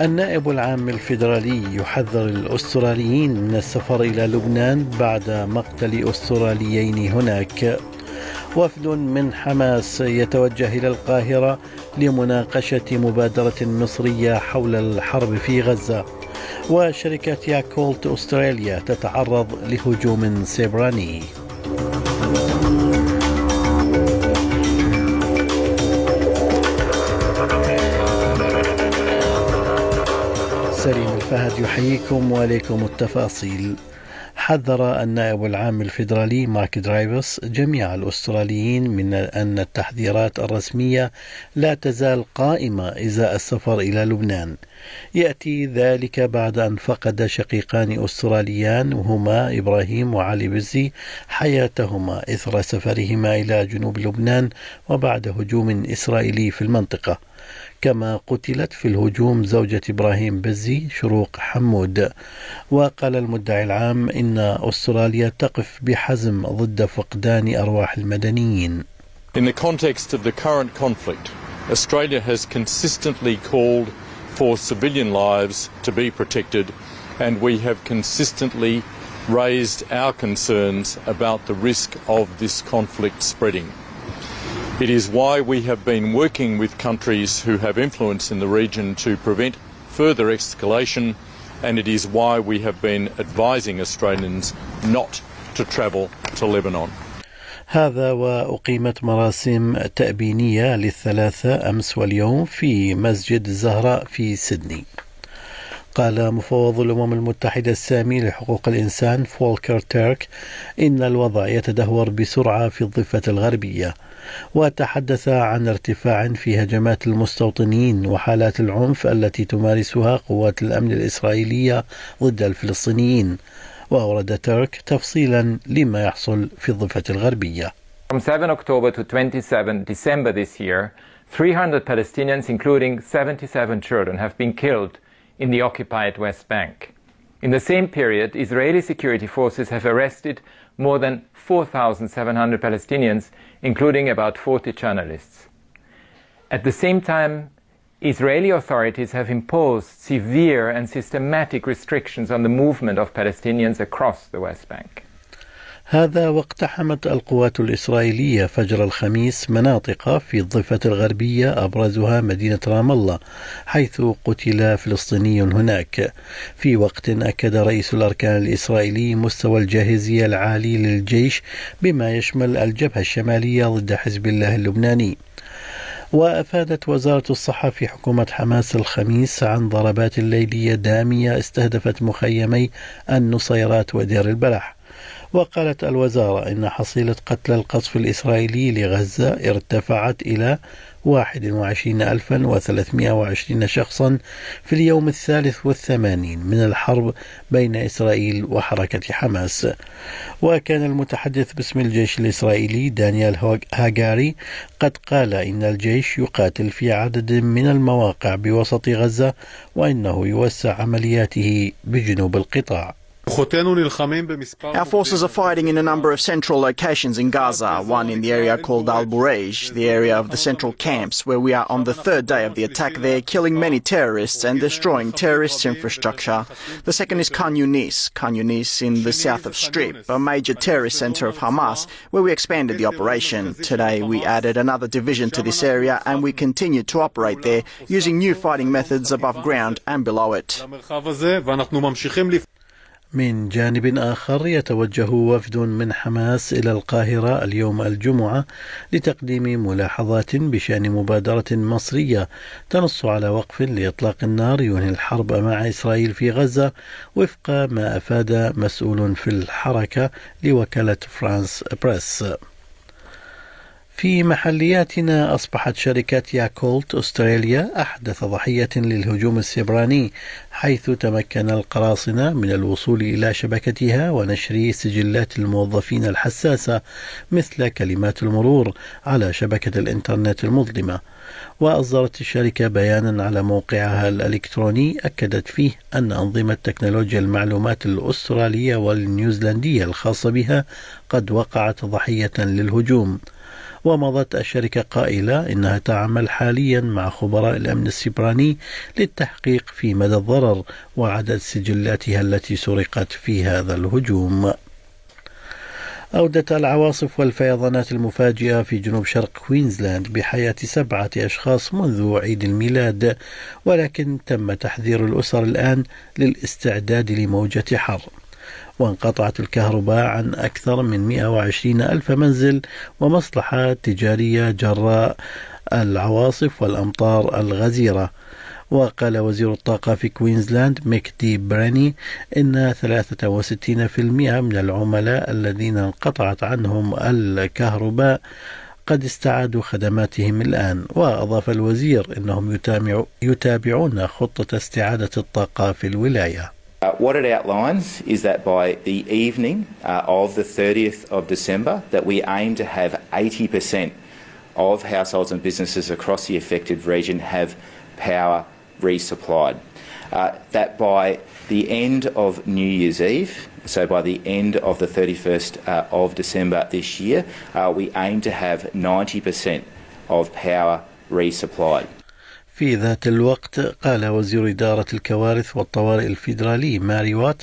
النائب العام الفيدرالي يحذر الأستراليين من السفر إلى لبنان بعد مقتل أستراليين هناك. وفد من حماس يتوجه إلى القاهرة لمناقشة مبادرة مصرية حول الحرب في غزة. وشركة ياكولت أستراليا تتعرض لهجوم سيبراني. الفهد يحييكم وعليكم التفاصيل. حذر النائب العام الفيدرالي مارك درايفس جميع الأستراليين من أن التحذيرات الرسمية لا تزال قائمة إزاء السفر إلى لبنان. يأتي ذلك بعد أن فقد شقيقان أستراليان وهما إبراهيم وعلي بزي حياتهما إثر سفرهما إلى جنوب لبنان وبعد هجوم إسرائيلي في المنطقة. كما قتلت في الهجوم زوجة إبراهيم بزي شروق حمود. وقال المدعي العام إن أستراليا تقف بحزم ضد فقدان أرواح المدنيين. In the context of the current conflict, Australia has consistently called for civilian lives to be protected, and we have consistently raised our concerns about the risk of this conflict spreading. It is why we have been working with countries who have influence in the region to prevent further escalation, and it is why we have been advising Australians not to travel to Lebanon. هذا وأقيمت مراسم تأبينية للثلاثة أمس واليوم في مسجد الزهراء في سيدني. قال مفوض الأمم المتحدة السامي لحقوق الإنسان فولكر تيرك إن الوضع يتدهور بسرعة في الضفة الغربية وتحدث عن ارتفاع في هجمات المستوطنين وحالات العنف التي تمارسها قوات الأمن الإسرائيلية ضد الفلسطينيين. وأورد ترك تفصيلا لما يحصل في الضفة الغربية From 7 October to 27 December this year, 300 Palestinians, including 77 children, have been killed in the occupied West Bank. In the same period, Israeli security forces have arrested more than 4,700 Palestinians, including about 40 journalists. At the same time, Israeli authorities have imposed severe and systematic restrictions on the movement of Palestinians across the West Bank. هذا واقتحمت القوات الإسرائيلية فجر الخميس مناطق في الضفة الغربية أبرزها مدينة رام الله حيث قتل فلسطيني هناك في وقت أكد رئيس الأركان الإسرائيلي مستوى الجاهزية العالي للجيش بما يشمل الجبهة الشمالية ضد حزب الله اللبناني وأفادت وزارة الصحة في حكومة حماس الخميس عن ضربات ليلية دامية استهدفت مخيمي النصيرات ودير البلح وقالت الوزارة إن حصيلة قتلى القصف الإسرائيلي لغزة ارتفعت إلى 21320 شخصا في اليوم الثالث والثمانين من الحرب بين إسرائيل وحركة حماس. وكان المتحدث باسم الجيش الإسرائيلي دانيال هاجاري قد قال إن الجيش يقاتل في عدد من المواقع بوسط غزة وإنه يوسع عملياته بجنوب القطاع. Our forces are fighting in a number of central locations in Gaza, one in the area called Al Burej, the area of the central camps, where we are on the third day of the attack there, killing many terrorists and destroying terrorists' infrastructure. The second is Khan Yunis, Khan Yunis in the south of Strip, a major terrorist center of Hamas, where we expanded the operation. Today we added another division to this area and we continue to operate there using new fighting methods above ground and below it. من جانب آخر يتوجه وفد من حماس إلى القاهرة اليوم الجمعة لتقديم ملاحظات بشأن مبادرة مصرية تنص على وقف لإطلاق النار ينهي الحرب مع إسرائيل في غزة وفق ما أفاد مسؤول في الحركة لوكالة فرانس بريس. في محلياتنا أصبحت شركة ياكولت أستراليا أحدث ضحية للهجوم السبراني حيث تمكن القراصنة من الوصول إلى شبكتها ونشر سجلات الموظفين الحساسة مثل كلمات المرور على شبكة الإنترنت المظلمة. وأصدرت الشركة بيانا على موقعها الإلكتروني أكدت فيه أن أنظمة تكنولوجيا المعلومات الأسترالية والنيوزيلندية الخاصة بها قد وقعت ضحية للهجوم. ومضت الشركة قائلة إنها تعمل حاليا مع خبراء الأمن السبراني للتحقيق في مدى الضرر وعدد سجلاتها التي سرقت في هذا الهجوم. أودت العواصف والفيضانات المفاجئة في جنوب شرق كوينزلاند بحياة سبعة أشخاص منذ عيد الميلاد ولكن تم تحذير الأسر الآن للاستعداد لموجة حر وانقطعت الكهرباء عن أكثر من 120 ألف منزل ومصلحة تجارية جراء العواصف والأمطار الغزيرة. وقال وزير الطاقة في كوينزلاند ميك دي براني إن 63% من العملاء الذين انقطعت عنهم الكهرباء قد استعادوا خدماتهم الآن. وأضاف الوزير أنهم يتابعون خطة استعادة الطاقة في الولاية. Uh, what it outlines is that by the evening uh, of the 30th of December, that we aim to have 80% of households and businesses across the affected region have power resupplied. Uh, that by the end of New Year's Eve, so by the end of the 31st uh, of December this year, uh, we aim to have 90% of power resupplied. في ذات الوقت قال وزير إدارة الكوارث والطوارئ الفيدرالي ماري وات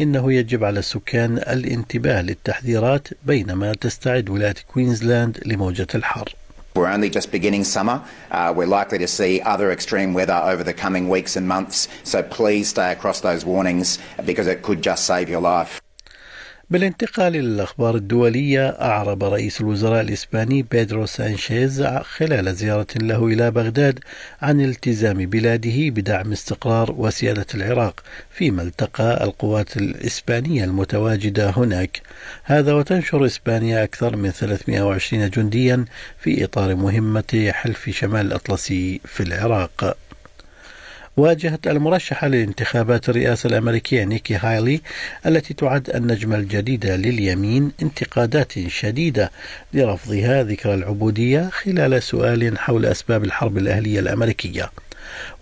إنه يجب على السكان الانتباه للتحذيرات بينما تستعد ولاية كوينزلاند لموجة الحر. We're only just beginning summer. Uh, we're likely to see other extreme weather over the coming weeks and months, so please stay across those warnings because it could just save your life. بالانتقال للأخبار الدولية أعرب رئيس الوزراء الإسباني بيدرو سانشيز خلال زيارة له إلى بغداد عن التزام بلاده بدعم استقرار وسيادة العراق فيما التقى القوات الإسبانية المتواجدة هناك. هذا وتنشر إسبانيا أكثر من 320 جنديا في إطار مهمة حلف شمال الأطلسي في العراق. واجهت المرشحة لانتخابات الرئاسة الأمريكية نيكي هايلي التي تعد النجمة الجديدة لليمين انتقادات شديدة لرفضها ذكر العبودية خلال سؤال حول أسباب الحرب الأهلية الأمريكية.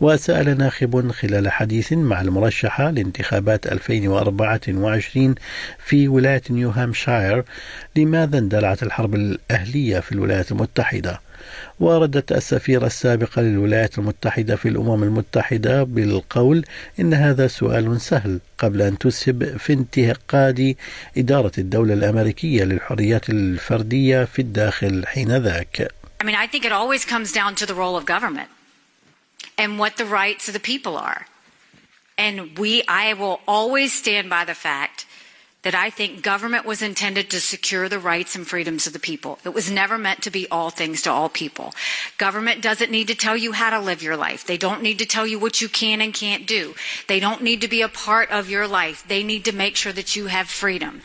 وسأل ناخب خلال حديث مع المرشحة لانتخابات 2024 في ولاية نيو هامشاير لماذا اندلعت الحرب الأهلية في الولايات المتحدة وردت السفيرة السابقة للولايات المتحدة في الأمم المتحدة بالقول إن هذا سؤال سهل قبل أن تسهب في انتقاد إدارة الدولة الأمريكية للحريات الفردية في الداخل حين ذاك. I mean, I think it always comes down to the role of government and what the rights of the people are. And we, I will always stand by the fact that I think government was intended to secure the rights and freedoms of the people. It was never meant to be all things to all people. Government doesn't need to tell you how to live your life. They don't need to tell you what you can and can't do. They don't need to be a part of your life. They need to make sure that you have freedom.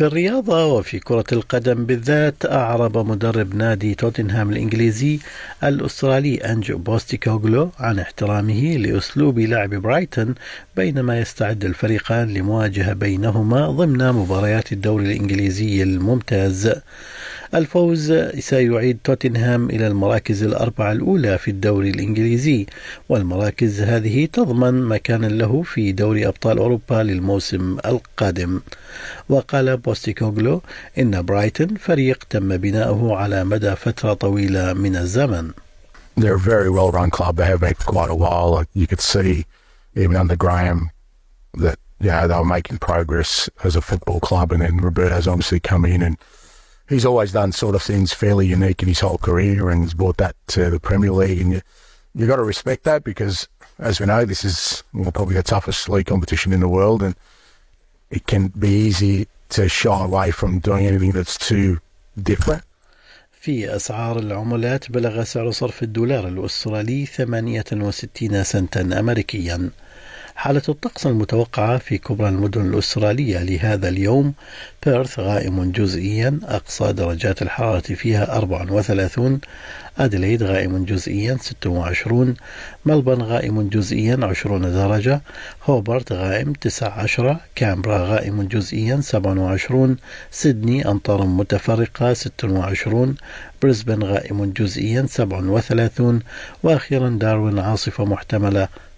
في الرياضة وفي كرة القدم بالذات أعرب مدرب نادي توتنهام الإنجليزي الأسترالي أنج بوستيكوغلو عن احترامه لأسلوب لعب برايتون بينما يستعد الفريقان لمواجهة بينهما ضمن مباريات الدوري الإنجليزي الممتاز. الفوز سيعيد توتنهام إلى المراكز الأربعة الأولى في الدوري الإنجليزي والمراكز هذه تضمن مكانا له في دوري أبطال أوروبا للموسم القادم. وقال بوستيكوغلو إن برايتون فريق تم بناؤه على مدى فترة طويلة من الزمن They're a very well run club. They have been for quite a while. You could see, even under Graham, that you know, they were making progress as a football club. And then Roberto's obviously come in and he's always done sort of things fairly unique in his whole career and he's brought that to the Premier League. And you, you got to respect that because, as we know, this is well, probably the toughest league competition in the world. And it can be easy to shy away from doing anything that's too different. في أسعار العملات بلغ سعر صرف الدولار الأسترالي 68 سنتا أمريكيا حالة الطقس المتوقعة في كبرى المدن الأسترالية. لهذا اليوم بيرث غائم جزئيا أقصى درجات الحرارة فيها 34 أديليد غائم جزئيا 26 ملبن غائم جزئيا 20 درجة هوبرت غائم 19 كامبرا غائم جزئيا 27 سيدني أمطار متفرقة 26 بريسبن غائم جزئيا 37 وأخيرا داروين عاصفة محتملة